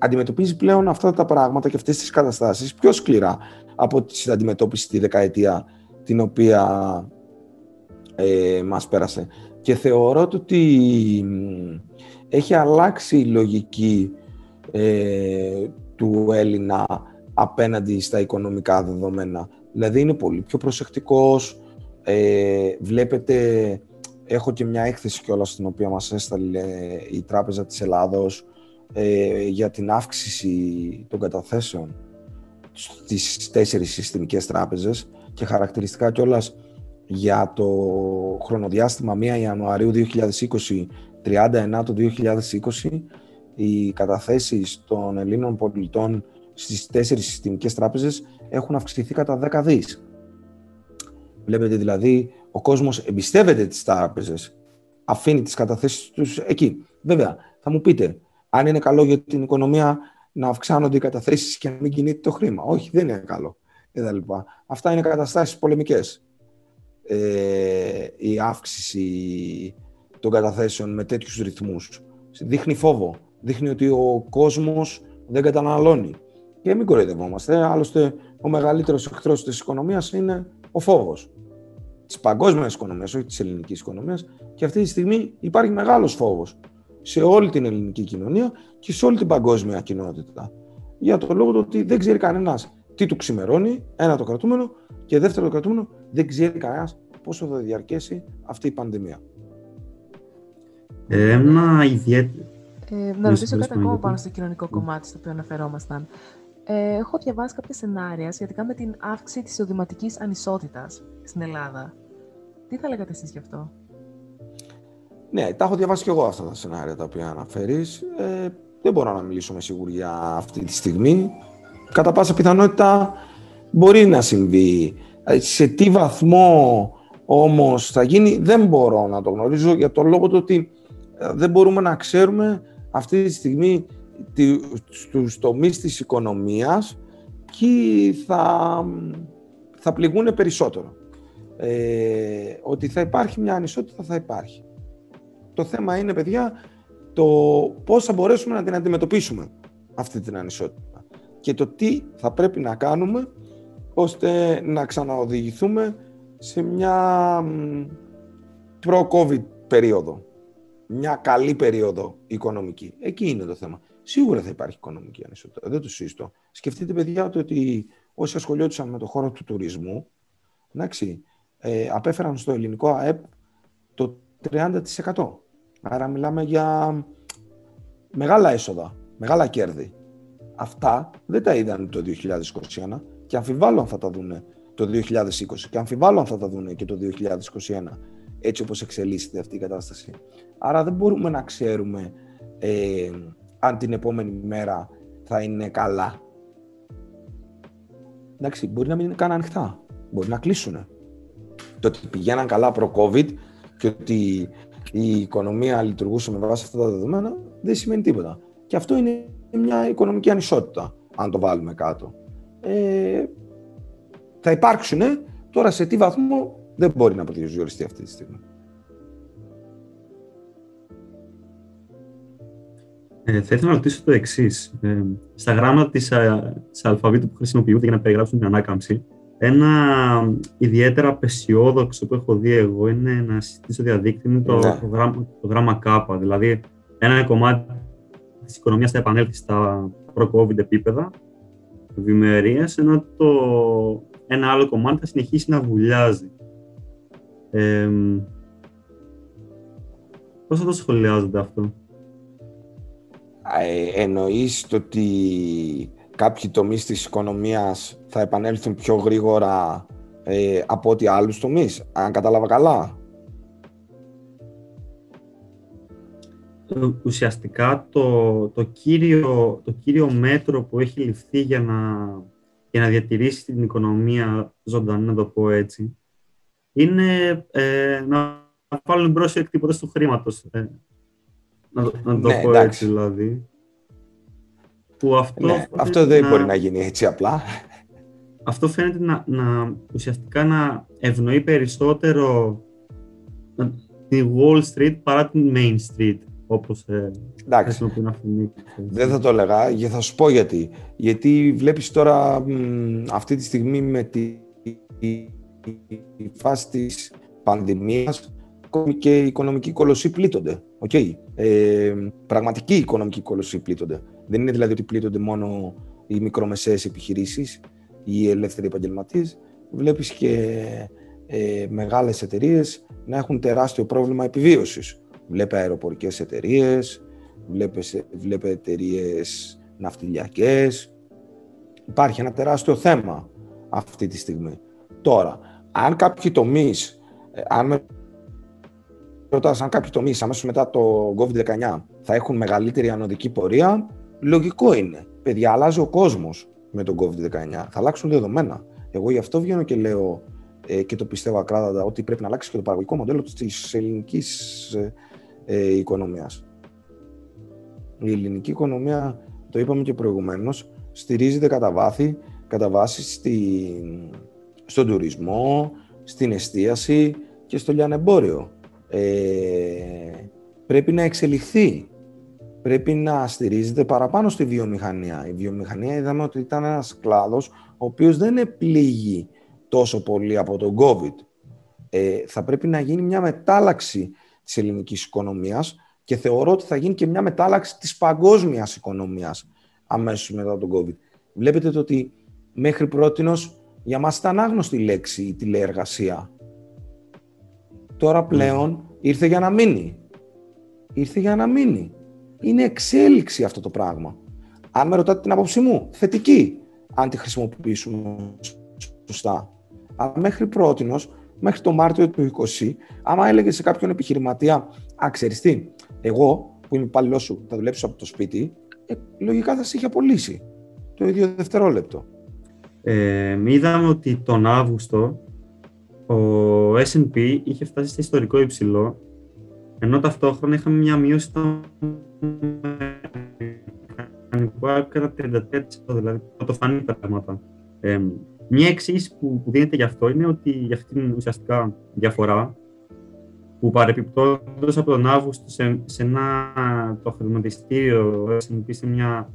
αντιμετωπίζει πλέον αυτά τα πράγματα και αυτές τις καταστάσεις πιο σκληρά από τη αντιμετώπιση τη δεκαετία την οποία ε, μας πέρασε. Και θεωρώ ότι έχει αλλάξει η λογική ε, του Έλληνα απέναντι στα οικονομικά δεδομένα. Δηλαδή είναι πολύ πιο προσεκτικός, ε, βλέπετε, έχω και μια έκθεση κιόλας στην οποία μας έσταλε η Τράπεζα της Ελλάδος ε, για την αύξηση των καταθέσεων στις τέσσερις συστημικές τράπεζες και χαρακτηριστικά κιόλας για το χρονοδιάστημα 1 Ιανουαρίου 2020 31 του 2020 οι καταθέσεις των Ελλήνων πολιτών στις τέσσερις συστημικές τράπεζες έχουν αυξηθεί κατά 10 δις. Βλέπετε δηλαδή ο κόσμος εμπιστεύεται τις τράπεζες, αφήνει τις καταθέσεις τους εκεί. Βέβαια, θα μου πείτε, αν είναι καλό για την οικονομία να αυξάνονται οι καταθέσεις και να μην κινείται το χρήμα. Όχι, δεν είναι καλό. Αυτά είναι καταστάσεις πολεμικές. Ε, η αύξηση των καταθέσεων με τέτοιους ρυθμούς δείχνει φόβο. Δείχνει ότι ο κόσμος δεν καταναλώνει. Και μην κοροϊδευόμαστε. Άλλωστε, ο μεγαλύτερος εχθρός της οικονομίας είναι ο φόβος. Της παγκόσμιας οικονομίας, όχι της ελληνικής οικονομίας. Και αυτή τη στιγμή υπάρχει μεγάλος φόβος σε όλη την ελληνική κοινωνία και σε όλη την παγκόσμια κοινότητα. Για το λόγο του ότι δεν ξέρει κανένας τι του ξημερώνει, ένα το κρατούμενο, και δεύτερο το κρατούμενο, δεν ξέρει κανένας πόσο θα διαρκέσει αυτή η πανδημία. Ε, ένα ιδιαίτερο. Ε, να ρωτήσω κάτι ακόμα πάνω στο κοινωνικό κομμάτι στο οποίο αναφερόμασταν. Ε, έχω διαβάσει κάποια σενάρια σχετικά με την αύξηση της οδηματικής ανισότητας στην Ελλάδα. Τι θα λέγατε εσείς γι' αυτό; Ναι, τα έχω διαβάσει και εγώ αυτά τα σενάρια τα οποία αναφέρεις. Ε, δεν μπορώ να μιλήσω με σιγουριά αυτή τη στιγμή. Κατά πάσα πιθανότητα μπορεί να συμβεί. Ε, σε τι βαθμό όμως θα γίνει δεν μπορώ να το γνωρίζω για το λόγο του ότι ε, δεν μπορούμε να ξέρουμε αυτή τη στιγμή στους τομείς της οικονομίας και θα, θα πληγούν περισσότερο. Ε, ότι θα υπάρχει μια ανισότητα, θα υπάρχει. Το θέμα είναι, παιδιά, το πώς θα μπορέσουμε να την αντιμετωπίσουμε αυτή την ανισότητα και το τι θα πρέπει να κάνουμε ώστε να ξαναοδηγηθούμε σε μια προ-COVID περίοδο. Μια καλή περίοδο οικονομική. Εκεί είναι το θέμα. Σίγουρα θα υπάρχει οικονομική ανισότητα. Δεν το συζητώ. Σκεφτείτε, παιδιά, ότι όσοι ασχολιόντουσαν με το χώρο του τουρισμού, εντάξει, ε, απέφεραν στο ελληνικό ΑΕΠ το 30%. Άρα μιλάμε για μεγάλα έσοδα, μεγάλα κέρδη. Αυτά δεν τα είδαν το 2021 και αμφιβάλλω αν θα τα δουν το 2020 και αμφιβάλλω αν θα τα δουν και το 2021 έτσι όπως εξελίσσεται αυτή η κατάσταση. Άρα δεν μπορούμε να ξέρουμε ε, αν την επόμενη μέρα θα είναι καλά. Εντάξει, μπορεί να μην είναι καν ανοιχτά. Μπορεί να κλείσουν. Το ότι πηγαίναν καλά προ-COVID και ότι η οικονομία λειτουργούσε με βάση αυτά τα δεδομένα δεν σημαίνει τίποτα. Και αυτό είναι μια οικονομική ανισότητα, αν το βάλουμε κάτω. Ε, θα υπάρξουν, τώρα σε τι βαθμό δεν μπορεί να προσδιοριστεί αυτή τη στιγμή. Ε, θα ήθελα να ρωτήσω το εξής. Ε, στα γράμματα της, της αλφαβήτου που χρησιμοποιούνται για να περιγράψουν την ανάκαμψη, ένα ιδιαίτερα απεσιόδοξο που έχω δει εγώ είναι να συζητήσω στο διαδίκτυο είναι το, ναι. το, γράμμα, το γράμμα K. Δηλαδή, ένα κομμάτι της οικονομίας θα επανέλθει στα προ-COVID επίπεδα ευημερία, ενώ το ένα άλλο κομμάτι θα συνεχίσει να βουλιάζει. Ε, πώς θα το σχολιάζετε αυτό; Ε, εννοείς το ότι κάποιοι τομείς της οικονομίας θα επανέλθουν πιο γρήγορα ε, από ό,τι άλλους τομείς, αν κατάλαβα καλά; Ε, ουσιαστικά το, το, κύριο, το κύριο μέτρο που έχει ληφθεί για να, για να διατηρήσει την οικονομία ζωντανή, να το πω έτσι, είναι ε, να βάλουν μπρος οι εκτύπωτες του χρήματος. Ε, να, να το ναι, πω εντάξει. έτσι δηλαδή. Που αυτό, ναι, αυτό δεν να... μπορεί να γίνει έτσι απλά. Αυτό φαίνεται να, να ουσιαστικά να ευνοεί περισσότερο τη Wall Street παρά την Main Street, όπως ε, Εντάξει. Δεν θα το έλεγα, και θα σου πω γιατί. Γιατί βλέπεις τώρα αυτή τη στιγμή με τη, τη φάση της πανδημίας και οι οικονομικοί κολοσσοί πλήττονται. Okay. Ε, πραγματική οικονομική κολοσσοί πλήττονται. Δεν είναι δηλαδή ότι πλήττονται μόνο οι μικρομεσαίες επιχειρήσεις ή οι ελεύθεροι επαγγελματίες. Βλέπεις και ε, μεγάλες εταιρείες να έχουν τεράστιο πρόβλημα επιβίωσης. Βλέπε αεροπορικές εταιρείες, βλέπε εταιρείες ναυτιλιακές. Υπάρχει ένα τεράστιο θέμα αυτή τη στιγμή. Τώρα, αν κάποιοι τομείς, ε, αν με ρωτάς αν κάποιοι τομείς αμέσως μετά το COVID-19 θα έχουν μεγαλύτερη ανωδική πορεία, λογικό είναι. Παιδιά, αλλάζει ο κόσμος με τον COVID-19. Θα αλλάξουν δεδομένα. Εγώ γι' αυτό βγαίνω και λέω ε, και το πιστεύω ακράδαντα ότι πρέπει να αλλάξει και το παραγωγικό μοντέλο της ελληνικής ε, ε, οικονομίας. Η ελληνική οικονομία, το είπαμε και προηγουμένως, στηρίζεται κατά, βάθη, κατά βάση στην, στον τουρισμό, στην εστίαση και στο λιανεμπόριο. Ε, πρέπει να εξελιχθεί. Πρέπει να στηρίζεται παραπάνω στη βιομηχανία. Η βιομηχανία είδαμε ότι ήταν ένας κλάδος ο οποίος δεν επλήγει τόσο πολύ από τον COVID. Ε, θα πρέπει να γίνει μια μετάλλαξη της ελληνικής οικονομίας και θεωρώ ότι θα γίνει και μια μετάλλαξη της παγκόσμιας οικονομίας αμέσως μετά τον COVID. Βλέπετε το ότι μέχρι πρότινος για μας ήταν άγνωστη λέξη η τηλεεργασία. Τώρα πλέον ήρθε για να μείνει. ήρθε για να μείνει. Είναι εξέλιξη αυτό το πράγμα. Αν με ρωτάτε την άποψή μου, θετική, αν τη χρησιμοποιήσουμε σωστά. Αλλά μέχρι πρότινος, μέχρι το Μάρτιο του 20, άμα έλεγε σε κάποιον επιχειρηματία, α, ξέρεις τι, εγώ που είμαι υπάλληλός σου, θα δουλέψω από το σπίτι, ε, λογικά θα σε είχε απολύσει το ίδιο δευτερόλεπτο. Ε, είδαμε ότι τον Αύγουστο ο S&P είχε φτάσει σε ιστορικό υψηλό, ενώ ταυτόχρονα είχαμε μια μείωση των κατά 33%, δηλαδή πρωτοφανή πράγματα. Ε, μια εξήγηση που, που δίνεται γι' αυτό είναι ότι για αυτήν την ουσιαστικά διαφορά που παρεπιπτόντως από τον Αύγουστο σε, σε ένα, το χρηματιστήριο S&P σε μια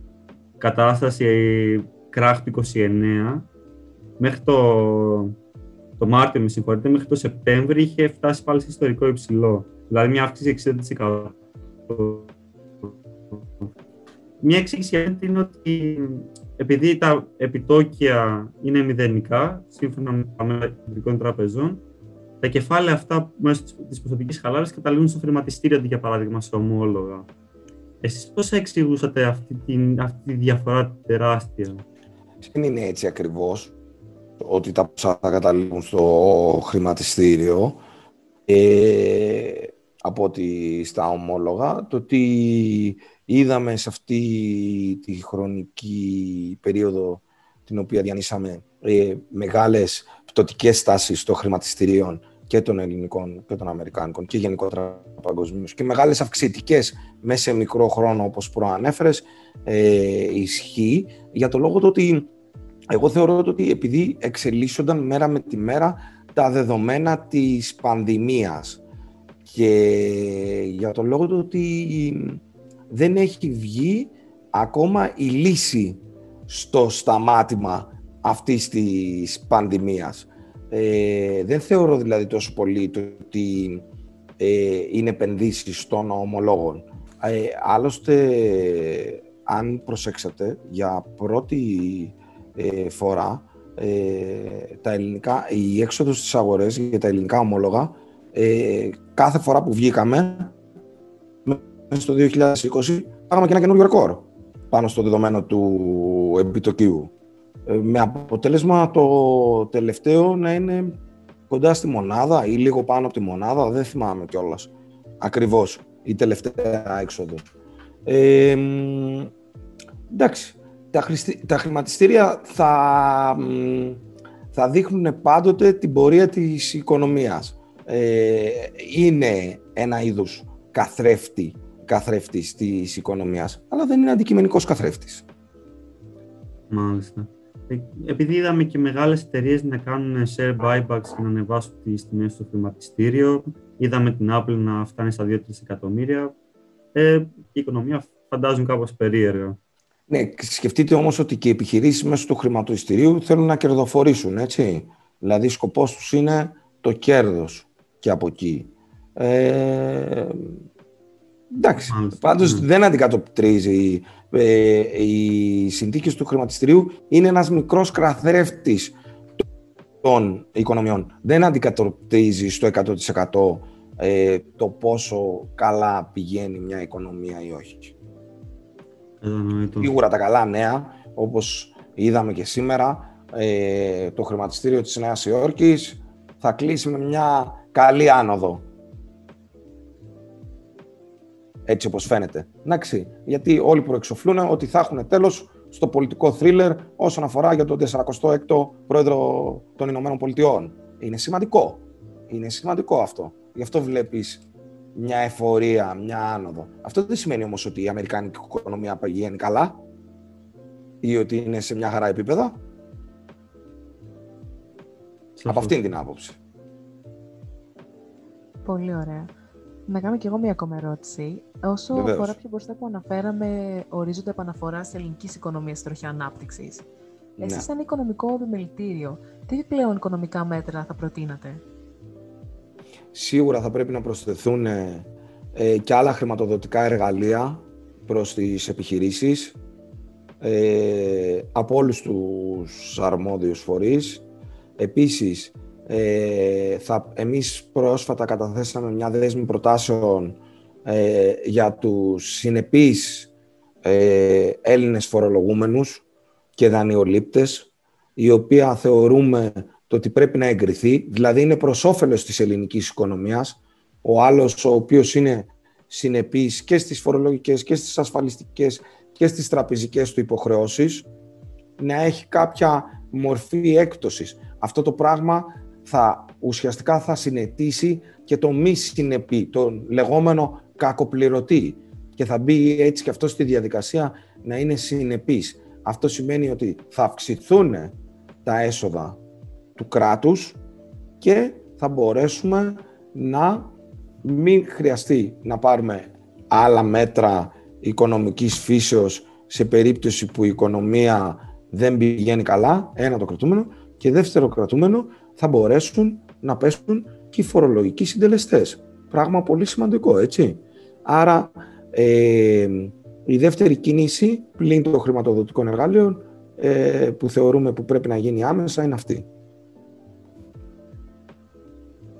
κατάσταση κράχ του 29 μέχρι το, το Μάρτιο, με συγχωρείτε, μέχρι το Σεπτέμβριο είχε φτάσει πάλι σε ιστορικό υψηλό. Δηλαδή μια αύξηση 60%. Μια εξήγηση είναι ότι επειδή τα επιτόκια είναι μηδενικά, σύμφωνα με τα κεντρικών τραπεζών, τα κεφάλαια αυτά μέσω της ποσοτική χαλάρωσης καταλήγουν στο χρηματιστήριο αντί για παράδειγμα σε ομόλογα. Εσείς πώς θα εξηγούσατε αυτή τη, αυτή τη διαφορά τεράστια; Δεν είναι έτσι ακριβώς ότι τα ποσά θα καταλήγουν στο χρηματιστήριο ε, από ότι στα ομόλογα. Το ότι είδαμε σε αυτή τη χρονική περίοδο την οποία διανύσαμε ε, μεγάλες πτωτικές τάσεις των χρηματιστηρίων και των ελληνικών και των αμερικάνικων και γενικότερα παγκοσμίως και μεγάλες αυξητικές μέσα σε μικρό χρόνο όπως προανέφερες ε, ισχύει για το λόγο ότι εγώ θεωρώ ότι επειδή εξελίσσονταν μέρα με τη μέρα τα δεδομένα της πανδημίας και για το λόγο ότι δεν έχει βγει ακόμα η λύση στο σταμάτημα αυτής της πανδημίας. Ε, δεν θεωρώ δηλαδή τόσο πολύ το ότι ε, είναι επενδύσεις των ομολόγων. Ε, άλλωστε, αν προσέξατε, για πρώτη ε, φορά ε, τα ελληνικά, η έξοδος στις αγορές για τα ελληνικά ομόλογα κάθε φορά που βγήκαμε μέσα στο 2020 πάγαμε και ένα καινούριο ρεκόρ πάνω στο δεδομένο του επιτοκίου. Ε, με αποτέλεσμα το τελευταίο να είναι κοντά στη μονάδα ή λίγο πάνω από τη μονάδα, δεν θυμάμαι κιόλας. Ακριβώς, η τελευταία έξοδο. Ε, εντάξει, τα, τα χρηματιστήρια θα, θα δείχνουν πάντοτε την πορεία της οικονομίας. Ε, είναι ένα είδος καθρέφτη, καθρέφτης της οικονομίας, αλλά δεν είναι αντικειμενικός καθρέφτης. Μάλιστα. Ε, επειδή είδαμε και μεγάλες εταιρείες να κάνουν share buybacks και να ανεβάσουν τις τιμές στο χρηματιστήριο, είδαμε την Apple να φτάνει στα 2-3 εκατομμύρια, ε, η οικονομία φαντάζουν κάπως περίεργα. Ναι, σκεφτείτε όμως ότι και οι επιχειρήσεις μέσω του χρηματιστηρίου θέλουν να κερδοφορήσουν, έτσι. Δηλαδή, σκοπός τους είναι το κέρδος και από εκεί. Ε, εντάξει, πάντως ναι. δεν αντικατοπτρίζει ε, οι συνθήκες του χρηματιστηρίου είναι ένας μικρός κραθρέφτης των οικονομιών. Δεν αντικατοπτρίζει στο 100% ε, το πόσο καλά πηγαίνει μια οικονομία ή όχι. Σίγουρα τα καλά νέα, όπως είδαμε και σήμερα, ε, το χρηματιστήριο της Νέας Υόρκης θα κλείσει με μια καλή άνοδο έτσι όπως φαίνεται. Εντάξει, γιατί όλοι προεξοφλούν ότι θα έχουν τέλος στο πολιτικό θρίλερ όσον αφορά για τον 46ο πρόεδρο των Ηνωμένων Πολιτειών. Είναι σημαντικό. Είναι σημαντικό αυτό. Γι' αυτό βλέπεις μια εφορία, μια άνοδο. Αυτό δεν σημαίνει όμως ότι η Αμερικάνικη οικονομία πηγαίνει καλά ή ότι είναι σε μια χαρά επίπεδα. Από αυτήν την άποψη. Πολύ ωραία. Να κάνω κι εγώ μια ακόμα ερώτηση. Όσο Βεβαίως. αφορά πιο μπροστά που αναφέραμε ορίζοντα επαναφοράς τη ελληνικής οικονομίας στη τροχιά ανάπτυξης. Ναι. Εσείς, σαν οικονομικό επιμελητήριο, τι επιπλέον οικονομικά μέτρα θα προτείνατε; Σίγουρα θα πρέπει να προσθεθούν ε, ε και άλλα χρηματοδοτικά εργαλεία προς τις επιχειρήσεις ε, από όλους τους αρμόδιους φορείς. Επίσης, ε, θα, εμείς πρόσφατα καταθέσαμε μια δέσμη προτάσεων ε, για τους συνεπείς ε, Έλληνες φορολογούμενους και δανειολήπτες, η οποία θεωρούμε το ότι πρέπει να εγκριθεί, δηλαδή είναι προς όφελος της ελληνικής οικονομίας, ο άλλος ο οποίος είναι συνεπής και στις φορολογικές και στις ασφαλιστικές και στις τραπεζικές του υποχρεώσεις, να έχει κάποια μορφή έκπτωσης. Αυτό το πράγμα θα, ουσιαστικά θα συνετίσει και το μη συνεπή, το λεγόμενο κακοπληρωτή και θα μπει έτσι και αυτό στη διαδικασία να είναι συνεπής. Αυτό σημαίνει ότι θα αυξηθούν τα έσοδα του κράτους και θα μπορέσουμε να μην χρειαστεί να πάρουμε άλλα μέτρα οικονομικής φύσεως σε περίπτωση που η οικονομία δεν πηγαίνει καλά, ένα το κρατούμενο, και δεύτερο κρατούμενο θα μπορέσουν να πέσουν και οι φορολογικοί συντελεστές. Πράγμα πολύ σημαντικό, έτσι. Άρα, ε, η δεύτερη κίνηση, πλην των χρηματοδοτικών εργαλείων, ε, που θεωρούμε που πρέπει να γίνει άμεσα, είναι αυτή.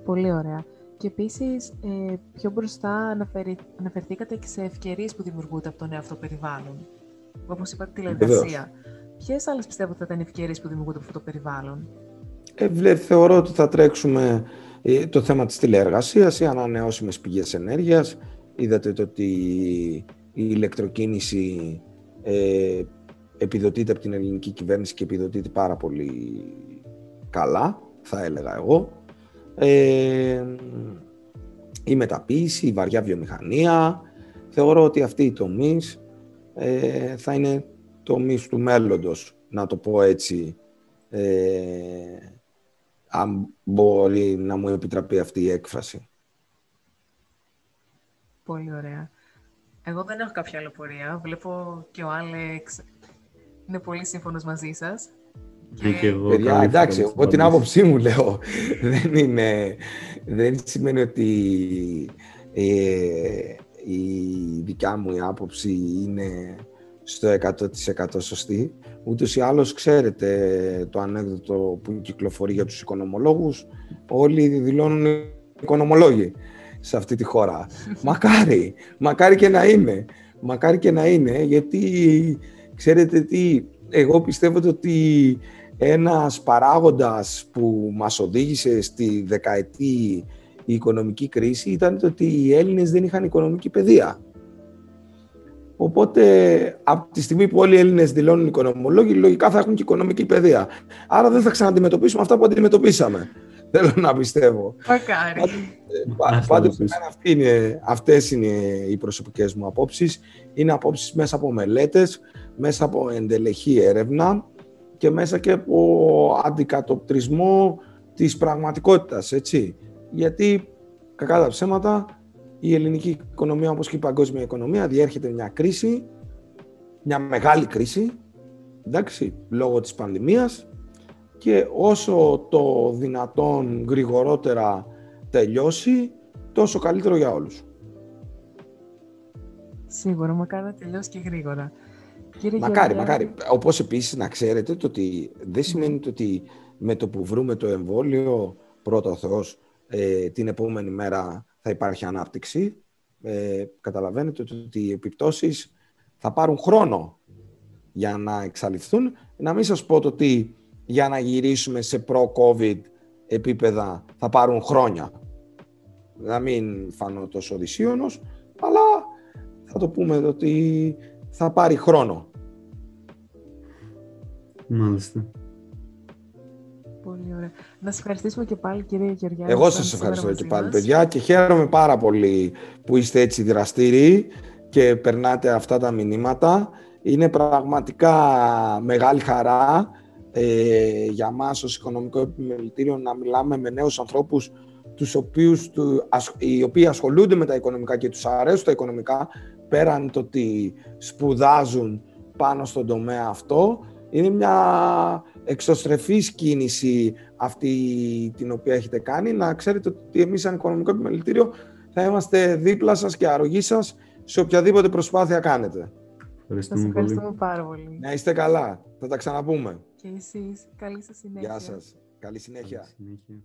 Πολύ ωραία. Και επίσης, ε, πιο μπροστά αναφερει, αναφερθήκατε και σε ευκαιρίες που δημιουργούνται από το νέο αυτό περιβάλλον. Όπως είπατε, τηλεργασία. Ποιες άλλες πιστεύω θα ήταν οι ευκαιρίες που δημιουργούνται από αυτό το περιβάλλον, ε, Θεωρώ ότι θα τρέξουμε ε, το θέμα της τηλεεργασίας, οι ανανεώσιμες πηγές ενέργειας. Είδατε το ότι η ηλεκτροκίνηση ε, επιδοτείται από την ελληνική κυβέρνηση και επιδοτείται πάρα πολύ καλά, θα έλεγα εγώ. Ε, η μεταποίηση, η βαριά βιομηχανία. Θεωρώ ότι αυτοί οι τομείς ε, θα είναι τομείς του μέλλοντος, να το πω έτσι, ε, αν μπορεί να μου επιτραπεί αυτή η έκφραση. Πολύ ωραία. Εγώ δεν έχω κάποια άλλη πορεία. Βλέπω και ο Άλεξ είναι πολύ σύμφωνος μαζί σας. Και, εγώ Παιδιά, εντάξει, εγώ την άποψή μου λέω. δεν, είναι, δεν σημαίνει ότι ε, η δικιά μου η άποψη είναι στο 100% σωστή. Ούτως ή άλλως ξέρετε το ανέκδοτο που κυκλοφορεί για τους οικονομολόγους. Όλοι δηλώνουν οικονομολόγοι σε αυτή τη χώρα. μακάρι, μακάρι και να είναι. Μακάρι και να είναι, γιατί ξέρετε τι, εγώ πιστεύω ότι ένας παράγοντας που μας οδήγησε στη δεκαετή οικονομική κρίση ήταν το ότι οι Έλληνες δεν είχαν οικονομική παιδεία. Οπότε, από τη στιγμή που όλοι οι Έλληνες δηλώνουν οικονομολόγοι, λογικά θα έχουν και οικονομική παιδεία. Άρα δεν θα ξαναντιμετωπίσουμε αυτά που αντιμετωπίσαμε. Θέλω να πιστεύω. Μακάρι. Πάντως, είναι, αυτές είναι οι προσωπικές μου απόψεις. Είναι απόψεις μέσα από μελέτες, μέσα από εντελεχή έρευνα και μέσα και από αντικατοπτρισμό της πραγματικότητας, έτσι. Γιατί, κακά τα ψέματα, η ελληνική οικονομία, όπως και η παγκόσμια οικονομία, διέρχεται μια κρίση, μια μεγάλη κρίση, εντάξει, λόγω της πανδημίας και όσο το δυνατόν γρηγορότερα τελειώσει, τόσο καλύτερο για όλους. Σίγουρα, μακάρι να τελειώσει και γρήγορα. Κύριε μακάρι, μακάρι. Όπως επίσης να ξέρετε το ότι δεν σημαίνει το ότι με το που βρούμε το εμβόλιο, πρώτα ο Θεός, ε, την επόμενη μέρα θα υπάρχει ανάπτυξη. Ε, καταλαβαίνετε ότι οι επιπτώσεις θα πάρουν χρόνο για να εξαλειφθούν. Να μην σας πω το ότι για να γυρίσουμε σε προ-COVID επίπεδα θα πάρουν χρόνια. Να μην φανώ τόσο δυσίωνος, αλλά θα το πούμε ότι θα πάρει χρόνο. Μάλιστα. Πολύ ωραία. Να σας ευχαριστήσουμε και πάλι, κύριε Γεωργιάδη. Εγώ σας ευχαριστώ και πάλι, παιδιά, και χαίρομαι πάρα πολύ που είστε έτσι δραστήριοι και περνάτε αυτά τα μηνύματα. Είναι πραγματικά μεγάλη χαρά ε, για μας ως οικονομικό επιμελητήριο να μιλάμε με νέους ανθρώπους τους οποίους, του, οι οποίοι ασχολούνται με τα οικονομικά και τους αρέσουν τα οικονομικά πέραν το ότι σπουδάζουν πάνω στον τομέα αυτό. Είναι μια εξωστρεφής κίνηση αυτή την οποία έχετε κάνει. Να ξέρετε ότι εμείς σαν οικονομικό επιμελητήριο θα είμαστε δίπλα σας και αρρωγή σας σε οποιαδήποτε προσπάθεια κάνετε. Ευχαριστούμε, ευχαριστούμε πάρα πολύ. Να είστε καλά. Θα τα ξαναπούμε. Και εσείς. Καλή σας συνέχεια. Γεια σας. Καλή συνέχεια. Καλή συνέχεια.